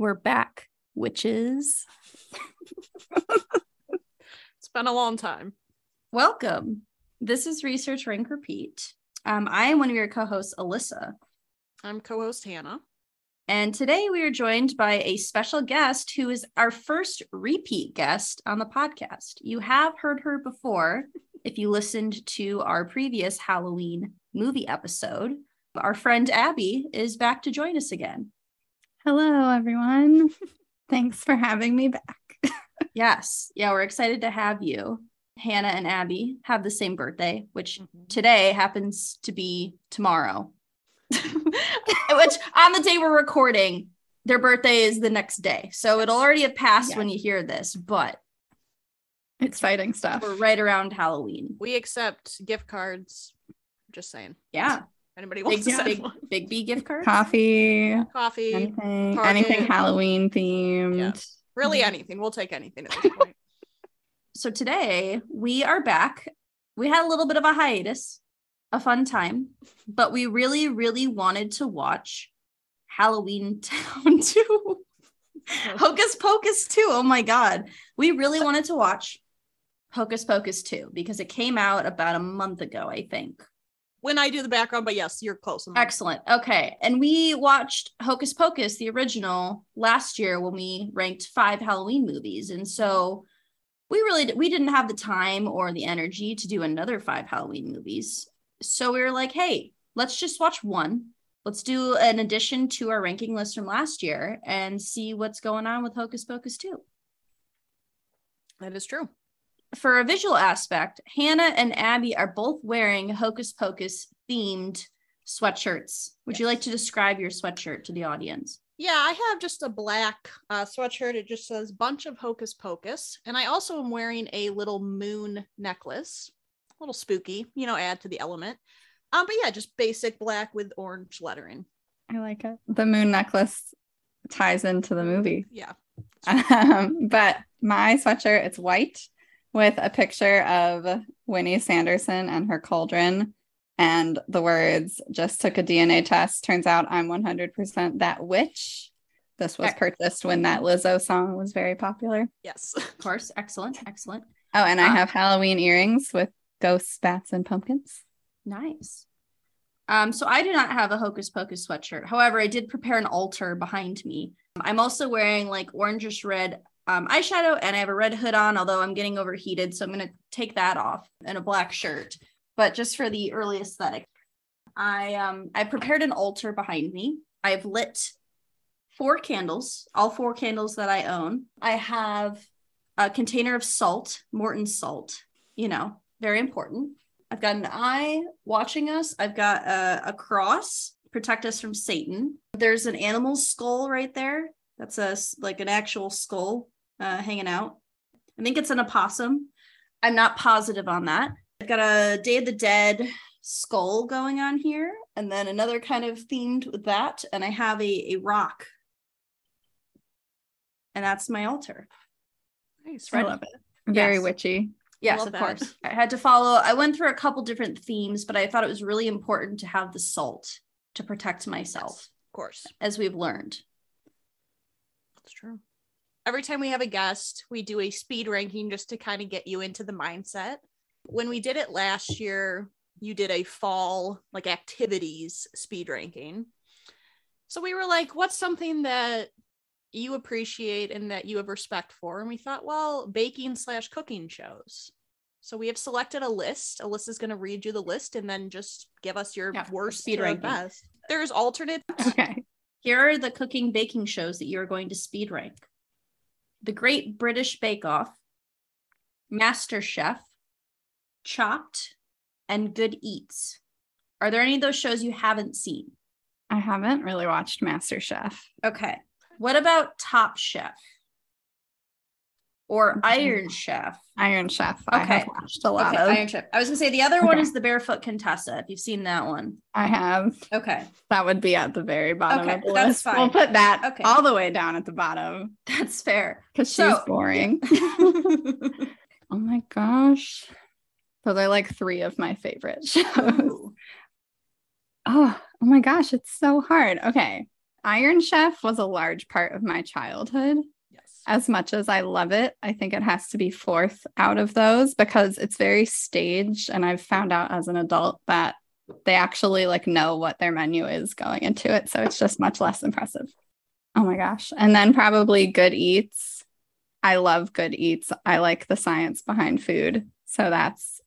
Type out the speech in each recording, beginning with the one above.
We're back, witches. It's been a long time. Welcome. This is Research Rank Repeat. Um, I am one of your co hosts, Alyssa. I'm co-host Hannah. And today we are joined by a special guest who is our first repeat guest on the podcast. You have heard her before if you listened to our previous Halloween movie episode. Our friend Abby is back to join us again. Hello, everyone. Thanks for having me back. Yes. Yeah, we're excited to have you. Hannah and Abby have the same birthday, which Mhm. today happens to be tomorrow. which on the day we're recording, their birthday is the next day. So it'll already have passed when you hear this, but Exciting stuff. we're right around Halloween. We accept gift cards. Just saying. Yeah. Anybody Big, wants to send big, one? big B gift card. Coffee, Coffee, anything, Target. anything Halloween themed. really Mhm. anything. We'll take anything at this point. So today we are back. We had a little bit of a hiatus, a fun time, but we really, really wanted to watch Halloween Town 2. Hocus Pocus 2. Oh my God. We really wanted to watch Hocus Pocus 2 because it came out about a month ago, I think. When I do the background, but yes, you're close. enough. Excellent. Okay. And we watched Hocus Pocus, the original, last year when we ranked five Halloween movies. And so we really we didn't have the time or the energy to do another five Halloween movies. So we were like, hey, let's just watch one. Let's do an addition to our ranking list from last year and see what's going on with Hocus Pocus 2. That is true. For a visual aspect, Hannah and Abby are both wearing Hocus Pocus themed sweatshirts. Would you like to describe your sweatshirt to the audience? Yeah, I have just a black uh, sweatshirt. It just says bunch of hocus pocus. And I also am wearing a little moon necklace. A little spooky, you know, add to the element. Um, but yeah, just basic black with orange lettering. I like it. The moon necklace ties into the movie. Yeah. Um, but my sweatshirt, it's white with a picture of Winnie Sanderson and her cauldron and the words just took a DNA test. Turns out I'm 100% that witch. This was purchased when that Lizzo song was very popular. Yes. Of course. Excellent. Excellent. Oh, and I Ah. have Halloween earrings with ghosts, bats, and pumpkins. Nice. Um, so I do not have a Hocus Pocus sweatshirt. However, I did prepare an altar behind me. I'm also wearing like orangish red um, eyeshadow and I have a red hood on, although I'm getting overheated. So I'm going to take that off and a black shirt. But just for the early aesthetic, I um I prepared an altar behind me. I've lit four candles, all four candles that I own. I have a container of salt, Morton salt, you know, very important. I've got an eye watching us. I've got a, a cross, protect us from Satan. There's an animal skull right there. That's a like an actual skull uh, hanging out. I think it's an opossum. I'm not positive on that. I've got a Day of the Dead skull going on here, and then another kind of themed with that. And I have a, a rock, and that's my altar. Nice. I love it. Very Yes. witchy. Yes, of that. course. I had to follow. I went through a couple different themes, but I thought it was really important to have the salt to protect myself, Yes, of course. as we've learned. That's true. Every time we have a guest, we do a speed ranking just to kind of get you into the mindset. When we did it last year, you did a fall like activities speed ranking. So we were like, what's something that you appreciate and that you have respect for? And we thought, well, baking slash cooking shows. So we have selected a list. Alyssa's going to read you the list and then just give us your Yeah, worst speed ranking. best. There's alternate Okay. Here are the cooking baking shows that you are going to speed rank The Great British Bake Off, Master Chef, Chopped, and Good Eats. Are there any of those shows you haven't seen? I haven't really watched MasterChef. Okay. What about Top Chef or. Iron Chef? Iron Chef. I Okay. have watched a lot Okay, of. Iron Chef. I was gonna say the other one is the Barefoot Contessa. If you've seen that one, I have. okay, That would be at the very bottom Okay, of the that's list. fine. We'll put that Okay. all the way down at the bottom that's fair. because she's So- boring. oh my gosh. Those are like three of my favorite shows. Ooh. Oh, oh my gosh, it's so hard. Okay. Iron Chef was a large part of my childhood. As much as I love it, I think it has to be fourth out of those because it's very staged. And I've found out as an adult that they actually like know what their menu is going into it. So it's just much less impressive. Oh my gosh. And then probably Good Eats. I love Good Eats. I like the science behind food. So that's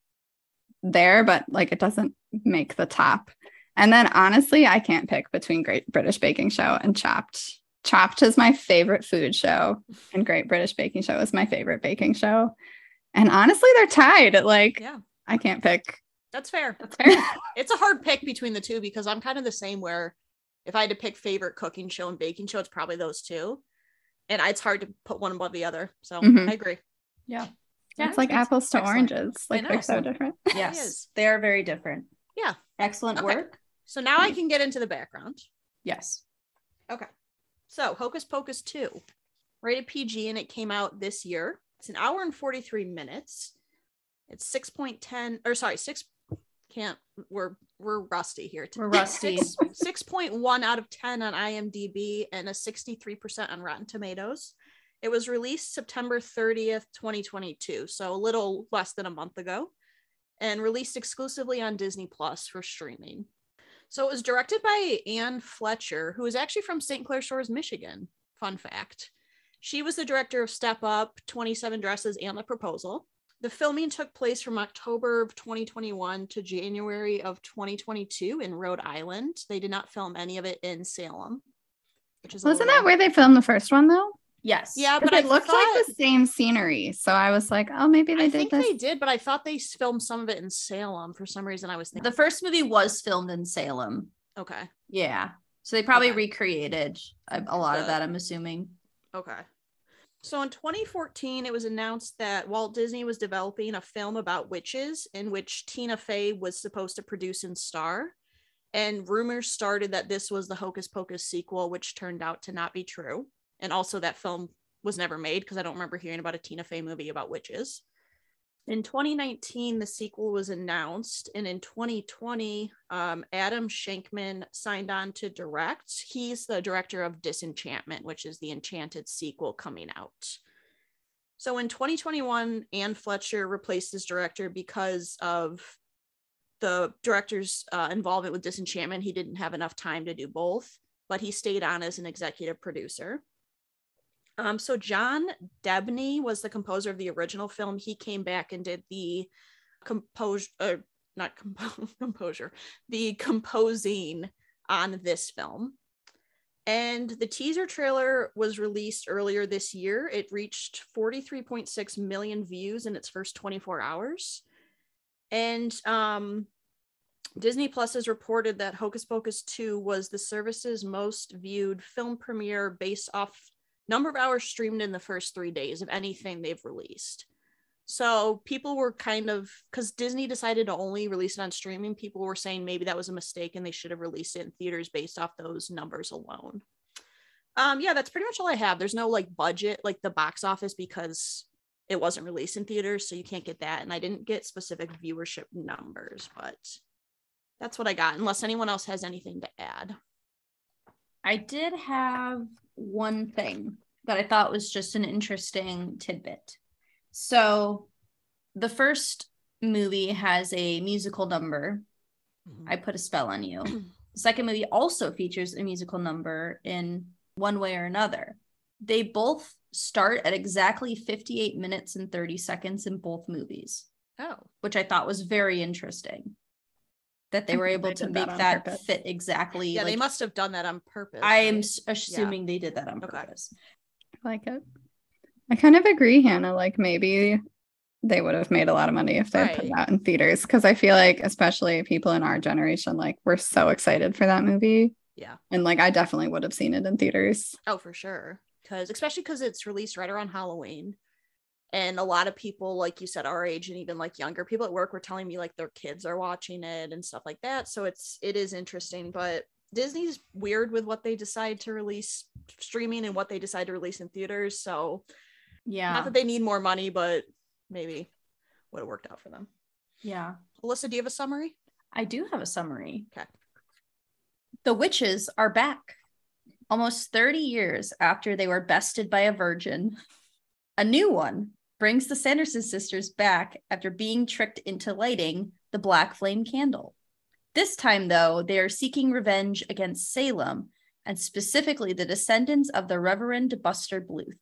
there, but like it doesn't make the top. And then honestly, I can't pick between Great British Baking Show and Chopped. Chopped is my favorite food show, and Great British Baking Show is my favorite baking show. And honestly, they're tied. Like, Yeah, I can't pick. that's fair. That's fair. It's a hard pick between the two because I'm kind of the same where if I had to pick favorite cooking show and baking show, it's probably those two. And it's hard to put one above the other. So Mhm. I agree. Yeah. Yeah, it's like apples to excellent. oranges. Like they're so different. Yes, they are very different. Yeah. Excellent Okay. work. So now I can get into the background. Yes. Okay. So Hocus Pocus 2, rated PG, and it came out this year. It's an hour and 43 minutes. It's 6.10 or sorry, six can't we're we're rusty here. We're rusty. Six, 6.1 out of 10 on IMDb and a 63% on Rotten Tomatoes. It was released September 30th, 2022, so a little less than a month ago, and released exclusively on Disney Plus for streaming. So it was directed by Anne Fletcher, who is actually from St. Clair Shores, Michigan. Fun fact. She was the director of Step Up, 27 Dresses, and The Proposal. The filming took place from October of 2021 to January of 2022 in Rhode Island. They did not film any of it in Salem, which is Wasn't that where they filmed the first one though? Yes. Yeah, but But I it looked thought- like the same scenery. So I was like, oh, maybe they I did I think this. they did, but I thought they filmed some of it in Salem for some reason. I was thinking, The first movie was filmed in Salem. okay, Yeah. So they probably Okay. recreated a, a lot of that, I'm assuming. okay. So in 2014, it was announced that Walt Disney was developing a film about witches in which Tina Fey was supposed to produce and star. And rumors started that this was the Hocus Pocus sequel, which turned out to not be true. And also, that film was never made because I don't remember hearing about a Tina Fey movie about witches. In 2019, the sequel was announced, and in 2020, um, Adam Shankman signed on to direct. He's the director of Disenchantment, which is the Enchanted sequel coming out. So in 2021, Anne Fletcher replaced as director because of the director's uh, involvement with Disenchantment. He didn't have enough time to do both, but he stayed on as an executive producer. Um, so John Debney was the composer of the original film. He came back and did the compose, uh, not compo- composure, the composing on this film. And the teaser trailer was released earlier this year. It reached 43.6 million views in its first 24 hours. And um, Disney Plus has reported that Hocus Pocus 2 was the service's most viewed film premiere based off number of hours streamed in the first three days of anything they've released. So people were kind of because Disney decided to only release it on streaming, people were saying maybe that was a mistake and they should have released it in theaters based off those numbers alone. Um, yeah, that's pretty much all I have. There's no like budget, like the box office, because it wasn't released in theaters, so you can't get that. And I didn't get specific viewership numbers, but that's what I got, unless anyone else has anything to add. I did have one thing that I thought was just an interesting tidbit. So the first movie has a musical number. Mm-hmm. I put a spell on you. The second movie also features a musical number in one way or another. They both start at exactly 58 minutes and 30 seconds in both movies, Oh, which I thought was very interesting. That they were able they to did that make that fit exactly. yeah, they must have done that on purpose. I am right? s- assuming they did that on purpose. I like it. I kind of agree, Hannah. Like maybe they would have made a lot of money if they had put Right. it out in theaters. Because I feel like, especially people in our generation, like we're so excited for that movie. Yeah. And like I definitely would have seen it in theaters. Oh, for sure. Because especially because it's released right around Halloween. And a lot of people, like you said, our age and even like younger people at work were telling me like their kids are watching it and stuff like that. So it's it is interesting. But Disney's weird with what they decide to release streaming and what they decide to release in theaters. So Yeah. not that they need more money, but maybe would have worked out for them. yeah. Alyssa, do you have a summary? I do have a summary. Okay. The witches are back. Almost 30 years after they were bested by a virgin, a new one brings the Sanderson sisters back after being tricked into lighting the black flame candle. This time, though, they are seeking revenge against Salem and specifically the descendants of the Reverend Buster Bluth.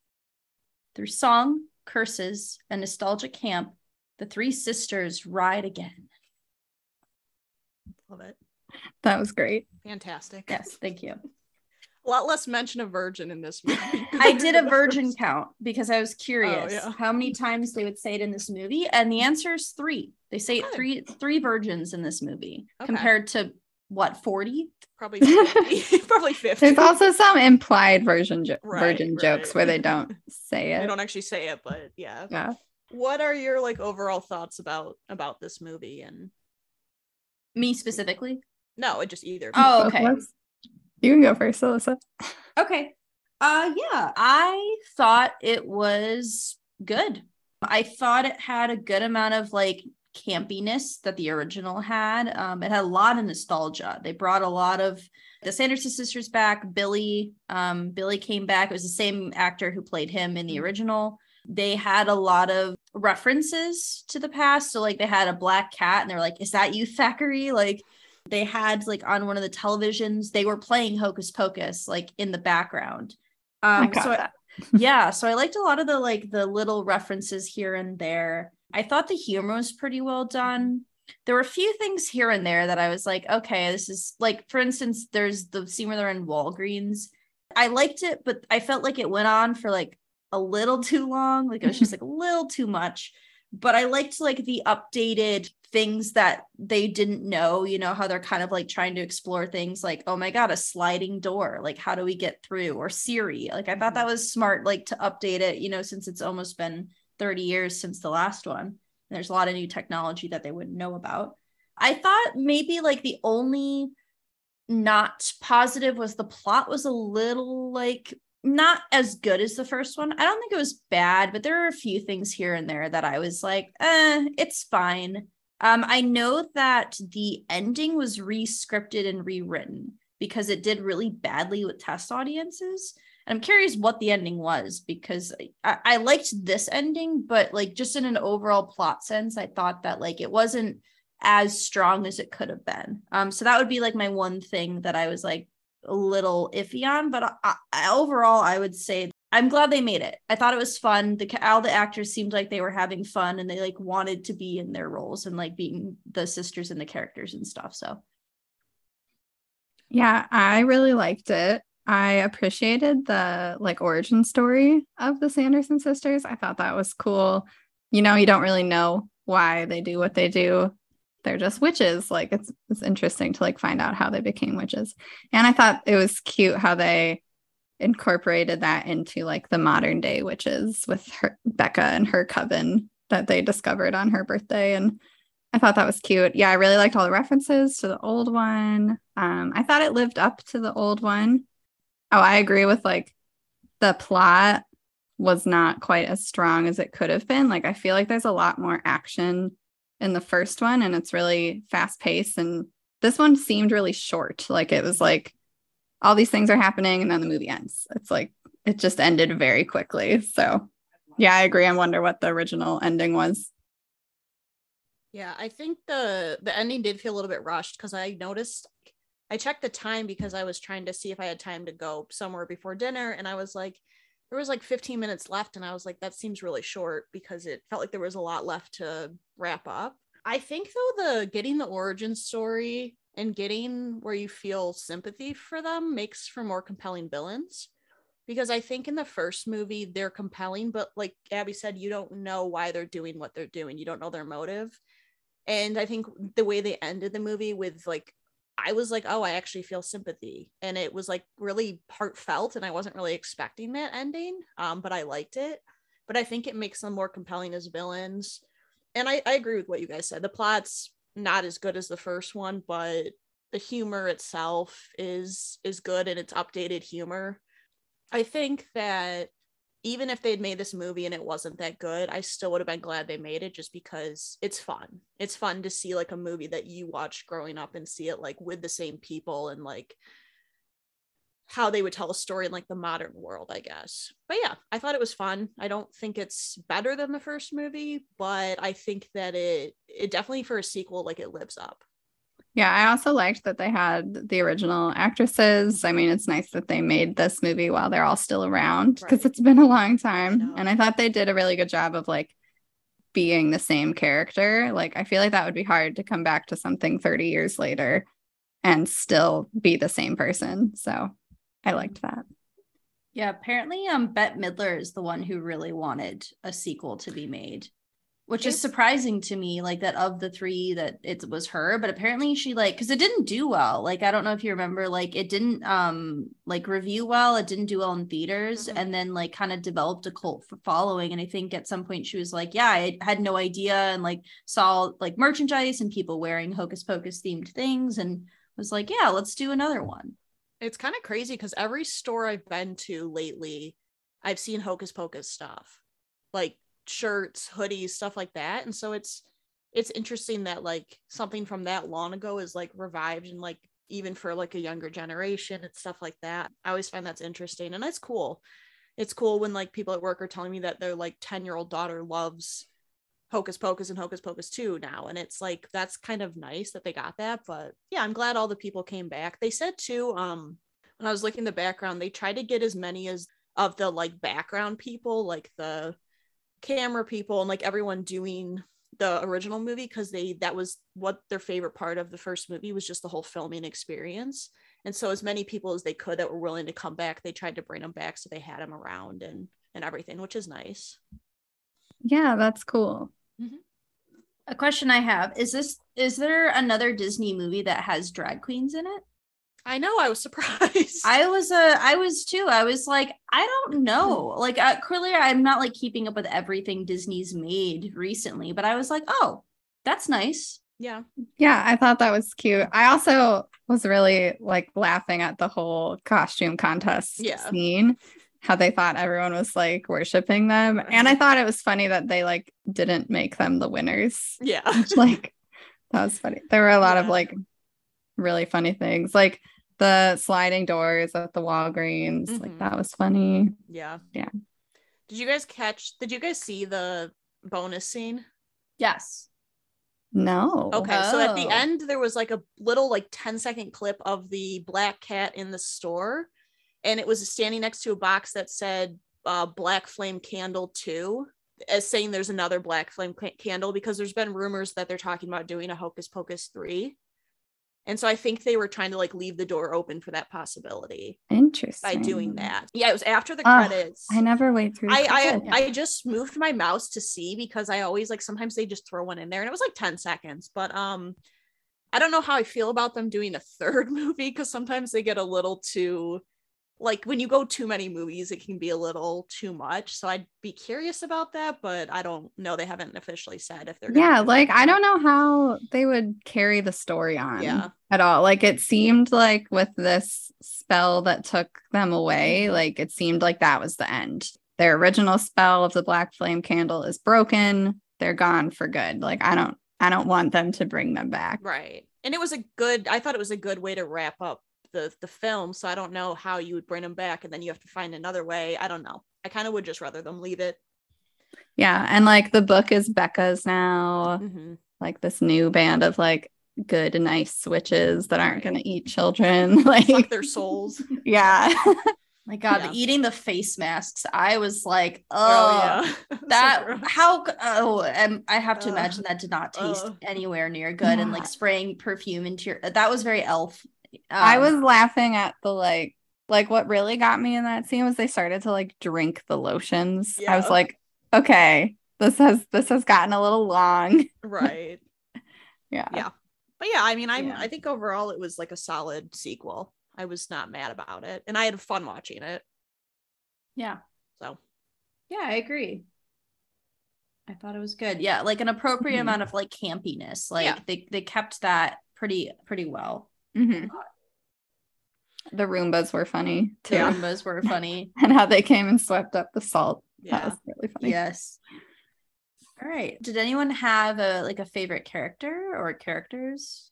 Through song, curses, and nostalgic camp, the three sisters ride again. Love it. That was great. Fantastic. Yes, thank you. A lot less mention of virgin in this movie. I did a virgin count because I was oh, curious yeah. how many times they would say it in this movie, and the answer is three. They say it Good. three three virgins in this movie Okay. compared to what forty? Probably 50. Probably 50. There's also some implied version jo- Right, virgin jokes where they don't say it. They don't actually say it, but yeah. Yeah. What are your like overall thoughts about about this movie and Me specifically. no, it just either. Oh, Both okay. You can go first, Alyssa. Okay. Uh yeah, I thought it was good. I thought it had a good amount of like campiness that the original had. Um it had a lot of nostalgia. They brought a lot of the Sanderson sisters back, Billy um Billy came back. It was the same actor who played him in the Mhm. original. They had a lot of references to the past. So like they had a black cat and they're like, "Is that you, Thackery?" Like they had like on one of the televisions they were playing hocus pocus like in the background. I um got so I- yeah so i liked a lot of the like the little references here and there. I thought the humor was pretty well done. There were a few things here and there that i was like okay this is like for instance there's the scene where they're in walgreens. I liked it but i felt like it went on for like a little too long like it was just like a little too much but I liked like the updated things that they didn't know, you know, how they're kind of like trying to explore things like, oh my God, a sliding door. Like, how do we get through? Or Siri. Like, I thought that mm-hmm. was smart, like to update it, you know, since it's almost been 30 years since the last one. And there's a lot of new technology that they wouldn't know about. I thought maybe like the only not positive was the plot was a little like not as good as the first one. I don't think it was bad, but there are a few things here and there that I was like, eh, it's fine. Um, I know that the ending was re-scripted and rewritten because it did really badly with test audiences. And I'm curious what the ending was because I, I liked this ending, but like just in an overall plot sense, I thought that like it wasn't as strong as it could have been. Um, so that would be like my one thing that I was like a little iffy on, but I, I, overall, I would say I'm glad they made it. I thought it was fun. The all the actors seemed like they were having fun and they like wanted to be in their roles and like being the sisters and the characters and stuff. So Yeah, I really liked it. I appreciated the like origin story of the Sanderson sisters. I thought that was cool. You know, you don't really know why they do what they do. They're just witches. Like it's it's interesting to like find out how they became witches. And I thought it was cute how they incorporated that into like the modern day witches with her Becca and her coven that they discovered on her birthday and I thought that was cute. Yeah, I really liked all the references to the old one. Um, I thought it lived up to the old one. Oh, I agree with like the plot was not quite as strong as it could have been. Like I feel like there's a lot more action in the first one and it's really fast paced and this one seemed really short. Like it was like all these things are happening and then the movie ends. It's like it just ended very quickly. So yeah, I agree. I wonder what the original ending was. Yeah, I think the the ending did feel a little bit rushed because I noticed I checked the time because I was trying to see if I had time to go somewhere before dinner and I was like there was like 15 minutes left and I was like that seems really short because it felt like there was a lot left to wrap up. I think though the getting the origin story and getting where you feel sympathy for them makes for more compelling villains because I think in the first movie they're compelling but like Abby said you don't know why they're doing what they're doing. You don't know their motive. And I think the way they ended the movie with like I was like, oh, I actually feel sympathy. And it was like really heartfelt. And I wasn't really expecting that ending. Um, but I liked it. But I think it makes them more compelling as villains. And I, I agree with what you guys said. The plot's not as good as the first one, but the humor itself is is good and it's updated humor. I think that even if they'd made this movie and it wasn't that good, I still would have been glad they made it just because it's fun. It's fun to see like a movie that you watched growing up and see it like with the same people and like how they would tell a story in like the modern world, I guess. But yeah, I thought it was fun. I don't think it's better than the first movie, but I think that it it definitely for a sequel like it lives up. Yeah, I also liked that they had the original actresses. I mean, it's nice that they made this movie while they're all still around because Right. it's been a long time. know. And I thought they did a really good job of like being the same character. Like, I feel like that would be hard to come back to something 30 years later and still be the same person. So I liked that. Yeah, apparently um Bette Midler is the one who really wanted a sequel to be made. Which is surprising to me, like that of the three that it was her, but apparently she like because it didn't do well. Like I don't know if you remember, like it didn't um like review well, it didn't do well in theaters, Mhm. and then like kind of developed a cult following. And I think at some point she was like, Yeah, I had no idea, and like saw like merchandise and people wearing hocus pocus themed things and was like, Yeah, let's do another one. It's kind of crazy because every store I've been to lately, I've seen Hocus Pocus stuff, like shirts, hoodies, stuff like that. And so it's it's interesting that like something from that long ago is like revived and like even for like a younger generation and stuff like that. I always find that's interesting and that's cool. It's cool when like people at work are telling me that their like 10 year old daughter loves Hocus Pocus and Hocus Pocus 2 now. And it's like that's kind of nice that they got that. But yeah, I'm glad all the people came back. They said too, um, when I was looking the background, they tried to get as many as of the like background people, like the camera people and like everyone doing the original movie because they that was what their favorite part of the first movie was just the whole filming experience. And so as many people as they could that were willing to come back, they tried to bring them back so they had them around and and everything, which is nice. Yeah, that's cool. Mm-hmm. A question I have is this is there another Disney movie that has drag queens in it? I know I was surprised. I was uh I was too. I was like, I don't know. Like uh, clearly I'm not like keeping up with everything Disney's made recently, but I was like, oh, that's nice. yeah. Yeah, I thought that was cute. I also was really like laughing at the whole costume contest Yeah. scene, how they thought everyone was like worshiping them. And I thought it was funny that they like didn't make them the winners. Yeah. like that was funny. There were a lot of like really funny things, like the sliding doors at the Walgreens. Like Mhm. that was funny. Yeah. Yeah. Did you guys catch did you guys see the bonus scene? Yes. No. Okay, so at the Oh. end there was like a little like 10 second clip of the black cat in the store and it was standing next to a box that said uh, black flame candle 2 as saying there's another black flame candle because there's been rumors that they're talking about doing a hocus pocus 3 and so i think they were trying to like leave the door open for that possibility Interesting. by doing that yeah it was after the credits I never wait through. I. I, I just moved my mouse to see because I always like sometimes they just throw one in there and it was like 10 seconds. But um I don't know how I feel about them doing a third movie because sometimes they get a little too like when you go too many movies, it can be a little too much. So I'd be curious about that, but I don't know. They haven't officially said if they're yeah like i don't know how they would carry the story on Yeah. at all like it seemed like with this spell that took them away like it seemed like that was the end their original spell of the black flame candle is broken they're gone for good like i don't i don't want them to bring them back Right. And it was a good I thought it was a good way to wrap up the the film. So I don't know how you would bring them back and then you have to find another way. I don't know. I kind of would just rather them leave it. yeah and like the book is becca's now Mhm. like this new band of like good nice switches that aren't going to eat children like Fuck their souls. yeah My God, Yeah. eating the face masks. I was like, oh, So that gross. how oh and i have to Ugh. imagine that did not taste Ugh. anywhere near good and like spraying perfume into your that was very elf I Um, was laughing at the like like what really got me in that scene was they started to like drink the lotions. I was like, okay, this has this has gotten a little long. right. Yeah. Yeah. But yeah, I mean, I Yeah. I think overall it was like a solid sequel. I was not mad about it, and I had fun watching it. yeah So yeah i agree i thought it was good yeah like an appropriate Mhm. amount of like campiness like Yeah. they they kept that pretty pretty well Mhm. The Roombas were funny too. the Yeah. Roombas were funny And how they came and swept up the salt. That was really funny. yes all right did anyone have a like a favorite character or characters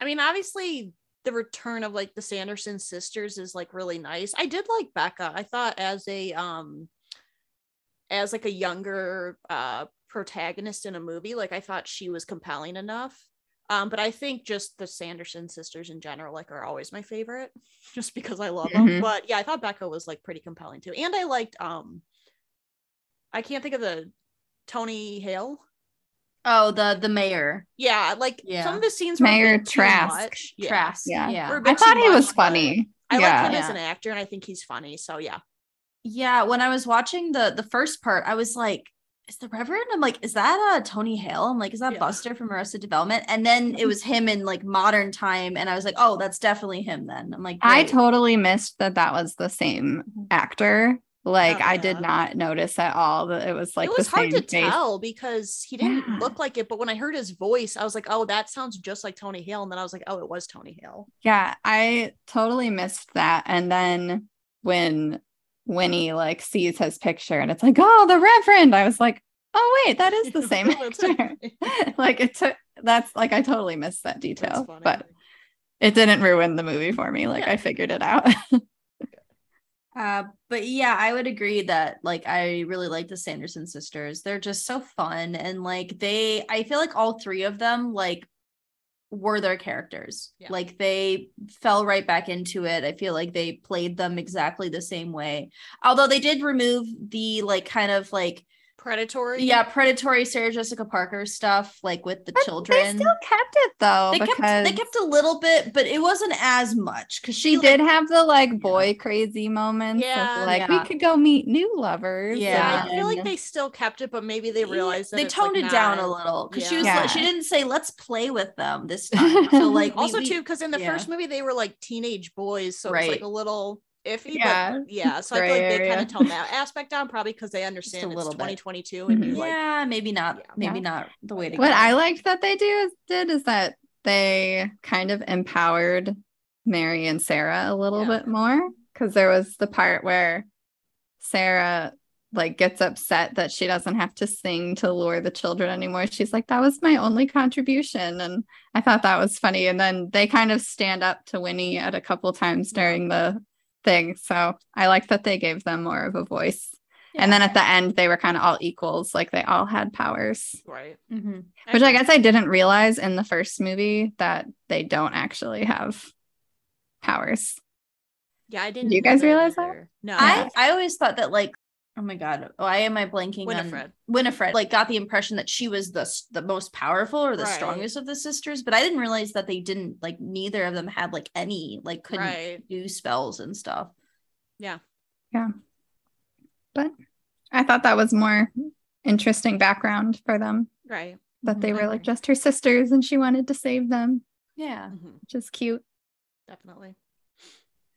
I mean, obviously the return of like the Sanderson sisters is like really nice. I did like Becca. I thought as a um as like a younger uh protagonist in a movie, like I thought she was compelling enough. Um, but I think just the Sanderson sisters in general, like, are always my favorite, just because I love them. Mhm. But yeah, I thought Becca was like pretty compelling too, and I liked um, I can't think of the Tony Hale. Oh, the the mayor Yeah, like Yeah. some of the scenes Mayor bit Traske. much. Yeah. Traske. Yeah. Yeah. We're a I bit thought he was much, but funny. I yeah. like him as an actor, and I think he's funny. So yeah, Yeah, when I was watching the the first part, I was like, "Is the Reverend?" I'm like, "Is that uh Tony Hale?" I'm like, "Is that Yeah. Buster from Arrested Development?" And then it was him in like modern time, and I was like, "Oh, that's definitely him." Then I'm like, I totally missed that that was the same Mhm. actor. Like Oh, I did not notice at all that it was like it was hard to face. tell because he didn't Yeah. look like it. But when I heard his voice, I was like, "Oh, that sounds just like Tony Hale." And then I was like, "Oh, it was Tony Hale." Yeah, I totally missed that. And then when Winnie like sees his picture and it's like, oh, the Reverend, I was like, oh wait, that is the same actor. like it took that's like I totally missed that detail, but it didn't ruin the movie for me. Like Yeah. I figured it out. Uh, but yeah, I would agree that like I really like the Sanderson sisters. They're just so fun and like they I feel like all three of them like were their characters. Yeah. Like they fell right back into it. I feel like they played them exactly the same way. Although they did remove the like kind of like predatory. yeah, predatory Sarah Jessica Parker stuff like with the But children. They still kept it though they because kept they kept a little bit, but it wasn't as much because she she like, did have the like boy crazy moments Yeah. of like Yeah. we could go meet new lovers. Yeah. I feel like they still kept it, but maybe they realized that they it's, like, toned it down a little because she was Yeah. like, she didn't say let's play with them this time. So like we- Also, we- too, because in the yeah. first movie they were like teenage boys, so it was like a little iffy. Yeah. But yeah, so I feel Gray like they kind of tone that aspect down, probably because they understand it's little bit. 2022 and you Mhm. like yeah, maybe not, Yeah. maybe Yeah. not the way to what go. I liked that they do is, did is that they kind of empowered Mary and Sarah a little Yeah. bit more because there was the part where Sarah like gets upset that she doesn't have to sing to lure the children anymore. She's like, that was my only contribution. And I thought that was funny. And then they kind of stand up to Winnie at a couple times during the thing. So I like that they gave them more of a voice. And then at the end, they were kind of all equals, like they all had powers. right. Mhm. Which I guess I didn't realize in the first movie that they don't actually have powers. Yeah, I didn't. you guys know realize that? No, I I always thought that like oh my god why am I blanking Winifred. on Winifred like got the impression that she was the the most powerful or the Right. strongest of the sisters but I didn't realize that they didn't like neither of them had like any like couldn't right. do spells and stuff. Yeah. Yeah. But I thought that was more interesting background for them Right. that they were like just her sisters and she wanted to save them, Yeah. Mhm. which is cute. Definitely.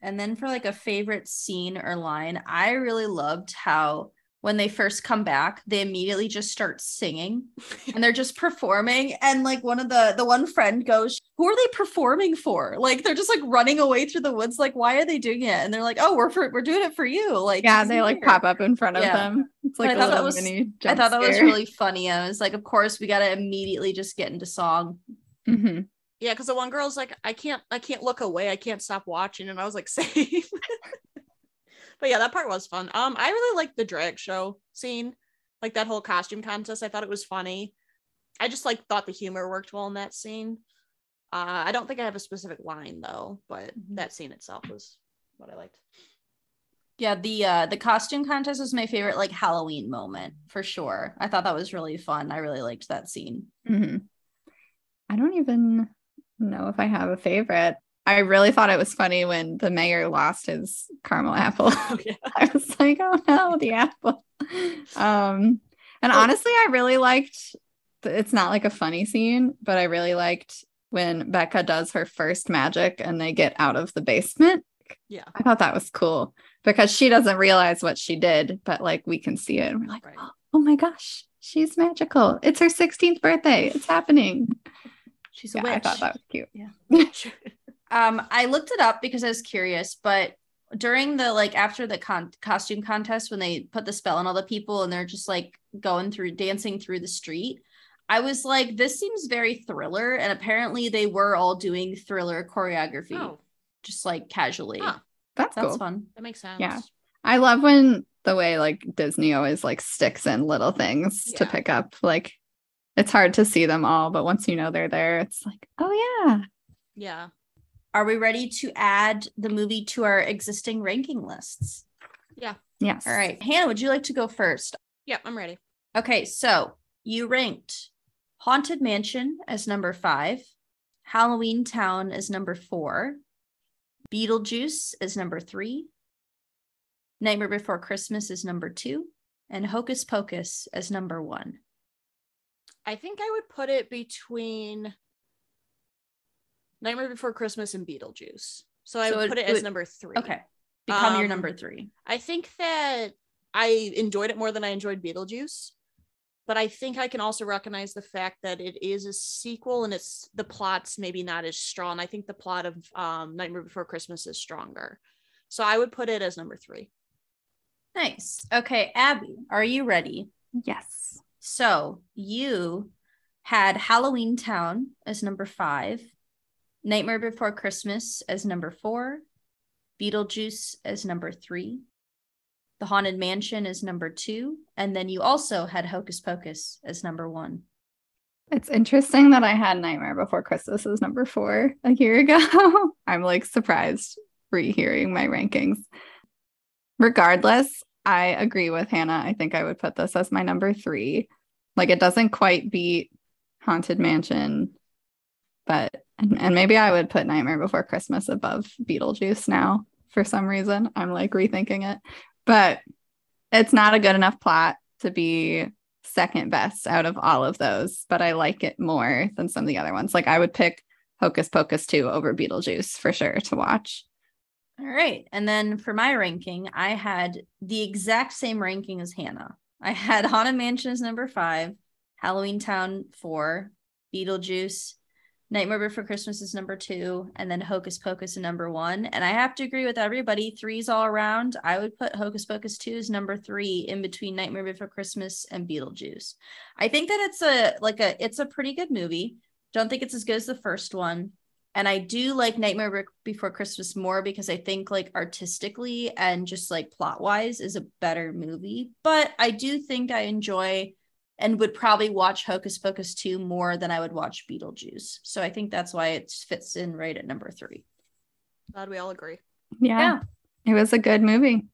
And then for like a favorite scene or line, I really loved how when they first come back, they immediately just start singing and they're just performing. And like one of the the one friend goes, Who are they performing for? Like they're just like running away through the woods. Like, why are they doing it? And they're like, Oh, we're for we're doing it for you. Like Yeah, they like pop up in front of Yeah. them. It's I like a thought that was- I thought that was really funny. I was like, of course, we gotta immediately just get into song. Mhm. Yeah, because the one girl's like, I can't, I can't look away. I can't stop watching. And I was like, same. but yeah, that part was fun. Um, I really liked the drag show scene, like that whole costume contest. I thought it was funny. I just like thought the humor worked well in that scene. Uh, I don't think I have a specific line though, but Mhm. that scene itself was what I liked. Yeah, the uh the costume contest was my favorite like Halloween moment for sure. I thought that was really fun. I really liked that scene. Mhm. I don't even know if I have a favorite. I really thought it was funny when the mayor lost his caramel apple. Oh yeah. I was like, oh no, the apple. Um, and Oh. honestly, I really liked. It's not like a funny scene, but I really liked when Becca does her first magic and they get out of the basement. Yeah. I thought that was cool because she doesn't realize what she did, but like we can see it and we're like, Right. oh my gosh, she's magical. It's her 16th birthday. It's happening. She's a Yeah, witch. I thought that was cute. Yeah. Um, I looked it up because I was curious, but during the like after the con- costume contest when they put the spell on all the people and they're just like going through dancing through the street, I was like, this seems very thriller. And apparently they were all doing thriller choreography, Oh, just like casually. Huh. That's, That's cool. fun. that makes sense. Yeah. I love when the way like Disney always like sticks in little things to pick up. Like it's hard to see them all, but once you know they're there, it's like, oh yeah. Yeah. Are we ready to add the movie to our existing ranking lists? Yeah. Yes. All right. Hannah, would you like to go first? Yep, I'm ready. Okay, so you ranked Haunted Mansion as number five, Halloween Town as number four, Beetlejuice as number three, Nightmare Before Christmas is number two, and Hocus Pocus as number one. I think I would put it between Nightmare Before Christmas and Beetlejuice. So I So would it- put it it as would- number three. Okay, become your Um, number three. I think that I enjoyed it more than I enjoyed Beetlejuice. But I think I can also recognize the fact that it is a sequel and it's the plot's maybe not as strong. I think the plot of um, Nightmare Before Christmas is stronger. So I would put it as number three. Nice. Okay, Abby, are you ready? Yes. So you had Halloween Town as number five, Nightmare Before Christmas as number four, Beetlejuice as number three, The Haunted Mansion as number two, and then you also had Hocus Pocus as number one. It's interesting that I had Nightmare Before Christmas as number four a year ago. I'm like surprised rehearing my rankings. Regardless, I agree with Hannah. I think I would put this as my number three. Like it doesn't quite beat Haunted Mansion, but and, and maybe I would put Nightmare Before Christmas above Beetlejuice now for some reason. I'm like rethinking it, but it's not a good enough plot to be second best out of all of those, but I like it more than some of the other ones. Like I would pick Hocus Pocus 2 over Beetlejuice for sure to watch. All right. And then for my ranking, I had the exact same ranking as Hannah. I had Haunted Mansion as number five, Halloween Town four, Beetlejuice, Nightmare Before Christmas is number two, and then Hocus Pocus is number one. And I have to agree with everybody, threes all around. I would put Hocus Pocus 2 as number three in between Nightmare Before Christmas and Beetlejuice. I think that it's a like a it's a pretty good movie. Don't think it's as good as the first one. And I do like Nightmare Before Christmas more because I think like artistically and just like plot wise is a better movie. But I do think I enjoy and would probably watch Hocus Pocus 2 more than I would watch Beetlejuice. So I think that's why it fits in right at number three. Glad we all agree. Yeah, Yeah. it was a good movie.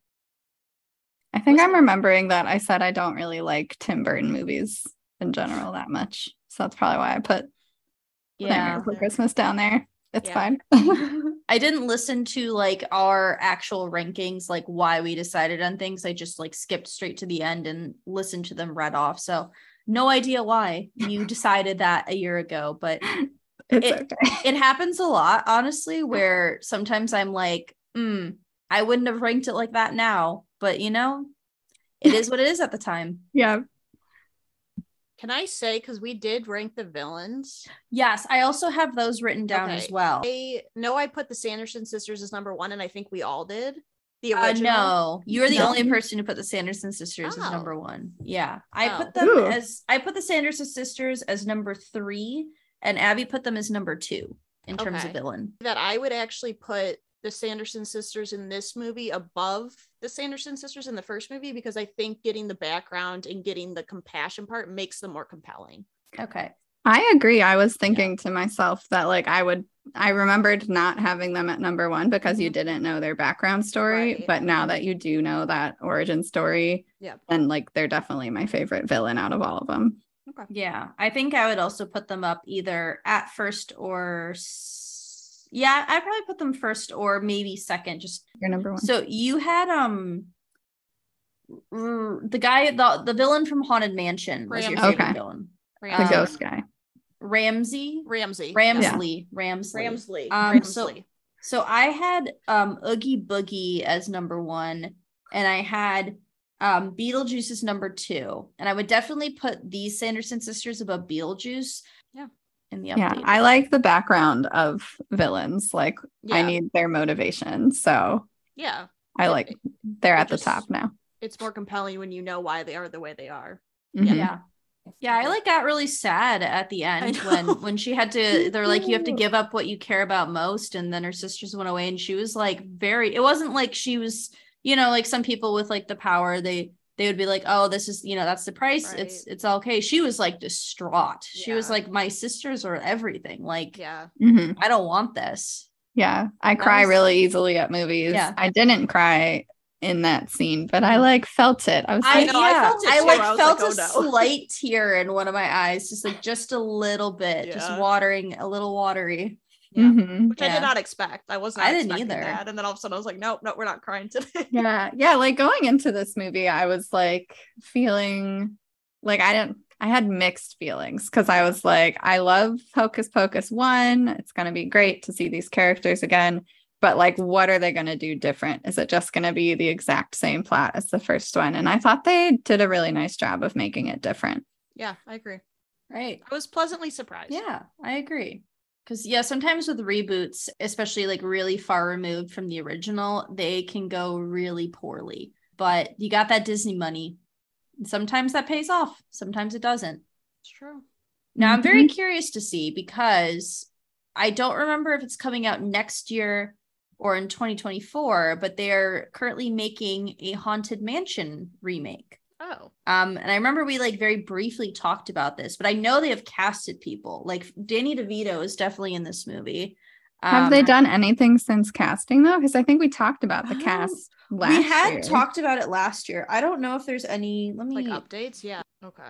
I think Was I'm remembering that I said I don't really like Tim Burton movies in general that much. So that's probably why I put Nightmare Yeah. Before Christmas down there. It's Yeah. fine. I didn't listen to like our actual rankings, like why we decided on things. I just like skipped straight to the end and listened to them read off. So no idea why you decided that a year ago, but It- okay. it happens a lot, honestly, where sometimes I'm like, hmm, I wouldn't have ranked it like that now, but you know, it is what it is at the time. Yeah. Can I say because we did rank the villains? Yes, I also have those written down as well. I know I put the Sanderson sisters as number one, and I think we all did. The Uh, original. no, you're the No. only person who put the Sanderson sisters as Oh. number one. Yeah, I Oh. put them Ooh. as I put the Sanderson sisters as number three, and Abby put them as number two in terms Okay. of villain. that I would actually put the Sanderson sisters in this movie above the Sanderson sisters in the first movie because I think getting the background and getting the compassion part makes them more compelling. Okay. I agree. I was thinking to myself that like I would I remembered not having them at number 1 because you Mhm. didn't know their background story, Right. but now that you do know that origin story, Yep. then like they're definitely my favorite villain out of all of them. Okay. Yeah, I think I would also put them up either at first or s- yeah, I'd probably put them first or maybe second. Just You're number 1. so you had um the guy the the villain from Haunted Mansion was your Ramsey. favorite Okay. villain. the um, ghost guy. Ramsey, Ramsey. Ramsley, Ramsley. Ramsley. Um, so- Ramsley. So I had um Oogie Boogie as number one, and I had um Beetlejuice is number two. And I would definitely put these Sanderson sisters above Beetlejuice. Yeah. In the Yeah. I like the background of villains. Like I need their motivation. So yeah. I It- like they're it at the top now. It's more compelling when you know why they are the way they are. Mhm. yeah. Yeah, I like got really sad at the end when when she had to they're like you have to give up what you care about most and then her sisters went away and she was like very it wasn't like she was you know like some people with like the power they they would be like oh this is you know that's the price it's Right. it's okay she was like distraught she was like my sisters are everything like Yeah. Mhm. I don't want this Yeah, I That cry was- really easily at movies. Yeah. I didn't cry in that scene, but I like felt it. I was I, like, know, I felt it I like I felt like, a oh, no. slight tear in one of my eyes, just like just a little bit, just watering, a little watery. Yeah. mhm. Which I did not expect. I was not I didn't expecting either. that. And then all of a sudden I was like, nope, nope, we're not crying today. yeah, yeah. Like going into this movie, I was like feeling like I didn't. I had mixed feelings because I was like, I love Hocus Pocus one. It's gonna be great to see these characters again. But like, what are they gonna do different? Is it just gonna be the exact same plot as the first one? And I thought they did a really nice job of making it different. yeah, I agree. Right. I was pleasantly surprised. Yeah, I agree. Because yeah, sometimes with reboots, especially like really far removed from the original, they can go really poorly. But you got that Disney money. Sometimes that pays off. Sometimes it doesn't. It's true. Now I'm very Mhm. curious to see because I don't remember if it's coming out next year or in 2024, but they're currently making a Haunted Mansion remake. Oh. Um, and I remember we like very briefly talked about this, but I know they have casted people. Like Danny DeVito is definitely in this movie. Have they Um, done anything since casting though? Because I think we talked about the Um, cast last We had year. talked about it last year. I don't know if there's any. Let me. Like updates? Yeah. Okay.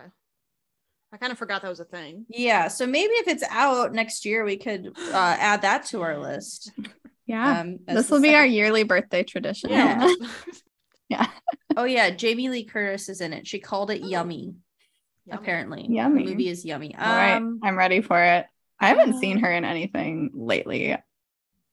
I kind of forgot that was a thing. yeah, so maybe if it's out next year, we could uh, add that to our list. Yeah, Um, this will be our yearly birthday tradition. Yeah. yeah. Oh yeah, Jamie Lee Curtis is in it. She called it Oh. yummy. Yummy. Apparently, Yummy. The movie is yummy. All right, Um, I'm ready for it. I haven't uh, seen her in anything lately.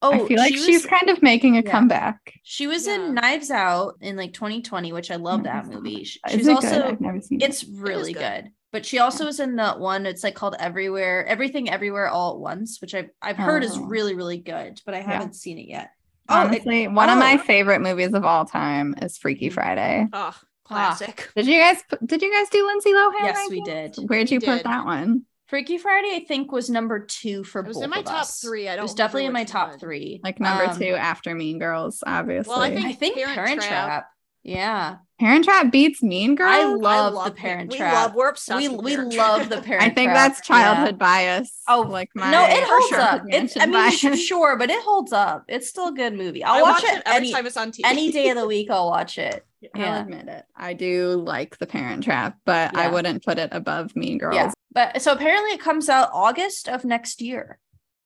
oh, I feel like she she's kind of making a Yeah. comeback. She was Yeah. in Knives Out in like 2020, which I love that movie. She- She's it also seen it. it's really good. good. But she also is in the one it's like called Everywhere, Everything Everywhere All at Once, which I've I've heard is Oh. really really good, but I haven't seen it yet. Oh, it- Honestly, one of my oh. favorite movies of all time is Freaky Friday. Oh, classic. Did you guys did you guys do Lindsay Lohan? Yes, we did. Where'd We you put did. that one? Freaky Friday, I think, was number two for It was both in my top us. three. I It don't It was definitely in my top one. three. Like number Um, two after Mean Girls, obviously. think- I think Parent Parent, Trap. Trap. Yeah, Parent Trap beats Mean Girls. I love, love the Parent we Trap. love- we're obsessed We with we Parent love Trap. the Parent. I think Trap. that's Yeah. childhood bias. Oh, like my no, it holds Sure up. It's I mean, bias. sure, but it holds up. It's still a good movie. I'll I watch, watch it, it every any time it's on TV. any day of the week. I'll watch it. I'll admit it. I do like the Parent Trap, but I wouldn't put it above Mean Girls. Yeah, but so apparently it comes out August of next year.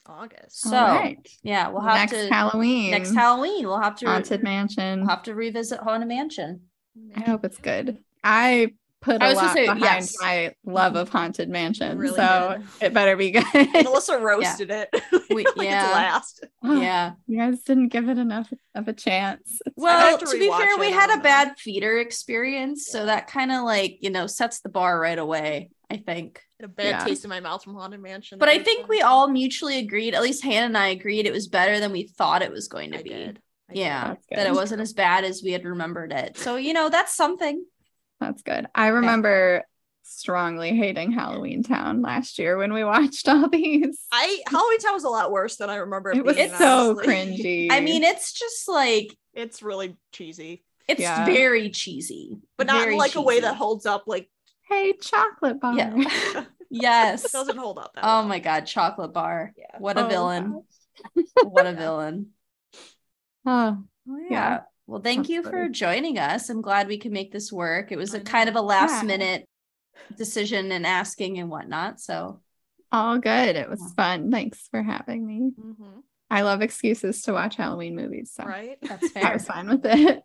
August. So All right. yeah, we'll have next to Halloween. next Halloween. We'll have to Haunted Mansion. we'll have to revisit Haunted Mansion. I hope it's good. I put I a was lot say, behind yes. my love of Haunted Mansion, Really so did. it better be good. Melissa roasted it. We- like yeah. it's last. Oh, yeah. you guys didn't give it enough of a chance. It's Well, to, to be fair, we it, I had a know. Uh, bad feeder experience, so that kind of like you know sets the bar right away. I think. Had a bad Yeah. taste in my mouth from Haunted Mansion. But I think time. we all mutually agreed, at least Hannah and I agreed, it was better than we thought it was going to I be. did. I. Yeah, that it wasn't as bad as we had remembered it. So you know that's something. That's good. I remember strongly hating Halloween Town last year when we watched all these. I Halloween Town was a lot worse than I remember. it was being, so honestly. cringy. I mean, it's just like It's really cheesy, it's Yeah. very cheesy, but not Very in like a way that holds up. Like hey, chocolate bar. Yeah. Yes. it doesn't hold up. That Oh well. my god, chocolate bar. Yeah. What a Oh, villain. What a villain. Oh, Well, Yeah. yeah. Well, thank That's you for joining us. I'm glad we could make this work. It was a kind of a last Yeah. minute decision and asking and whatnot. So all good. It was Yeah. fun. Thanks for having me. Mhm. I love excuses to watch Halloween movies, so Right. that's fair. I fair. was fine with it.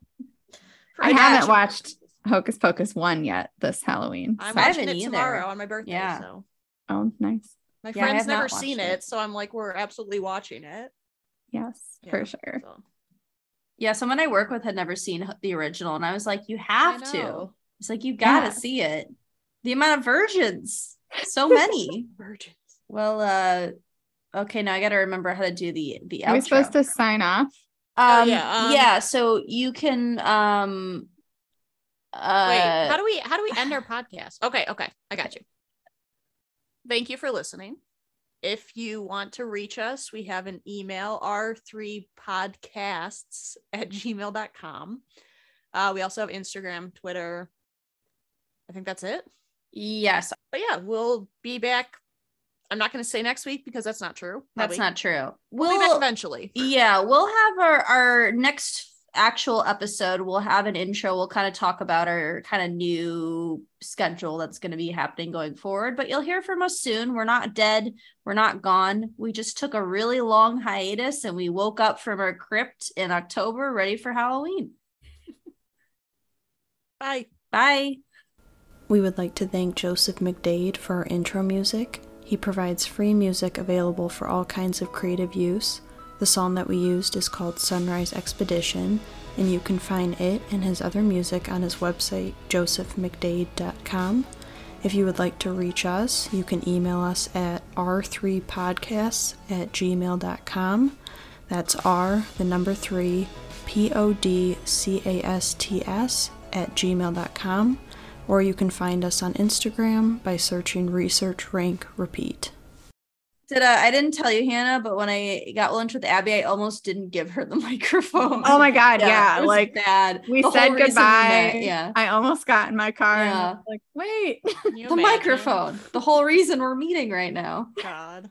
I haven't Action. watched Hocus Pocus 1 yet this Halloween. I'm so- watching haven't it either. tomorrow on my birthday. Yeah. So Oh, nice. my Yeah, friend's never seen it. it. so I'm like, we're absolutely watching it. Yes, Yeah, for sure. So. Yeah, someone I work with had never seen the original, and I was like, "You have to." It's like you gotta Yeah. see it. The amount of versions, so many. Virgins. well, uh, okay, now I gotta remember how to do the the. Are we supposed to sign off? Um, Oh, yeah, yeah, um, So you can um. Uh, Wait, how do we how do we end our podcast? Okay, okay, I got you. thank you for listening. If you want to reach us, we have an email, r3podcasts at gmail.com. Uh, we also have Instagram, Twitter. I think that's it. Yes, But yeah, we'll be back. I'm not going to say next week because that's not true. that's not true. We'll, be back eventually. Yeah, we'll have our our next actual episode. We'll have an intro. We'll kind of talk about our kind of new schedule that's going to be happening going forward. But you'll hear from us soon. We're not dead. We're not gone. We just took a really long hiatus and we woke up from our crypt in October, ready for Halloween. Bye. Bye. We would like to thank Joseph McDade for our intro music. He provides free music available for all kinds of creative use. The song that we used is called Sunrise Expedition, and you can find it and his other music on his website, josephmcdade.com. If you would like to reach us, you can email us at r3podcasts at gmail.com. That's R, the number three, P O D C A S T S at gmail.com or you can find us on Instagram by searching Research Rank Repeat. Did uh, I didn't tell you, Hannah, but when I got lunch with Abby, I almost didn't give her the microphone. Oh my god, yeah, it was like bad. we The said whole reason we goodbye. met, Yeah. I almost got in my car and I Yeah. was like, wait. The imagine? microphone. The whole reason we're meeting right now. God.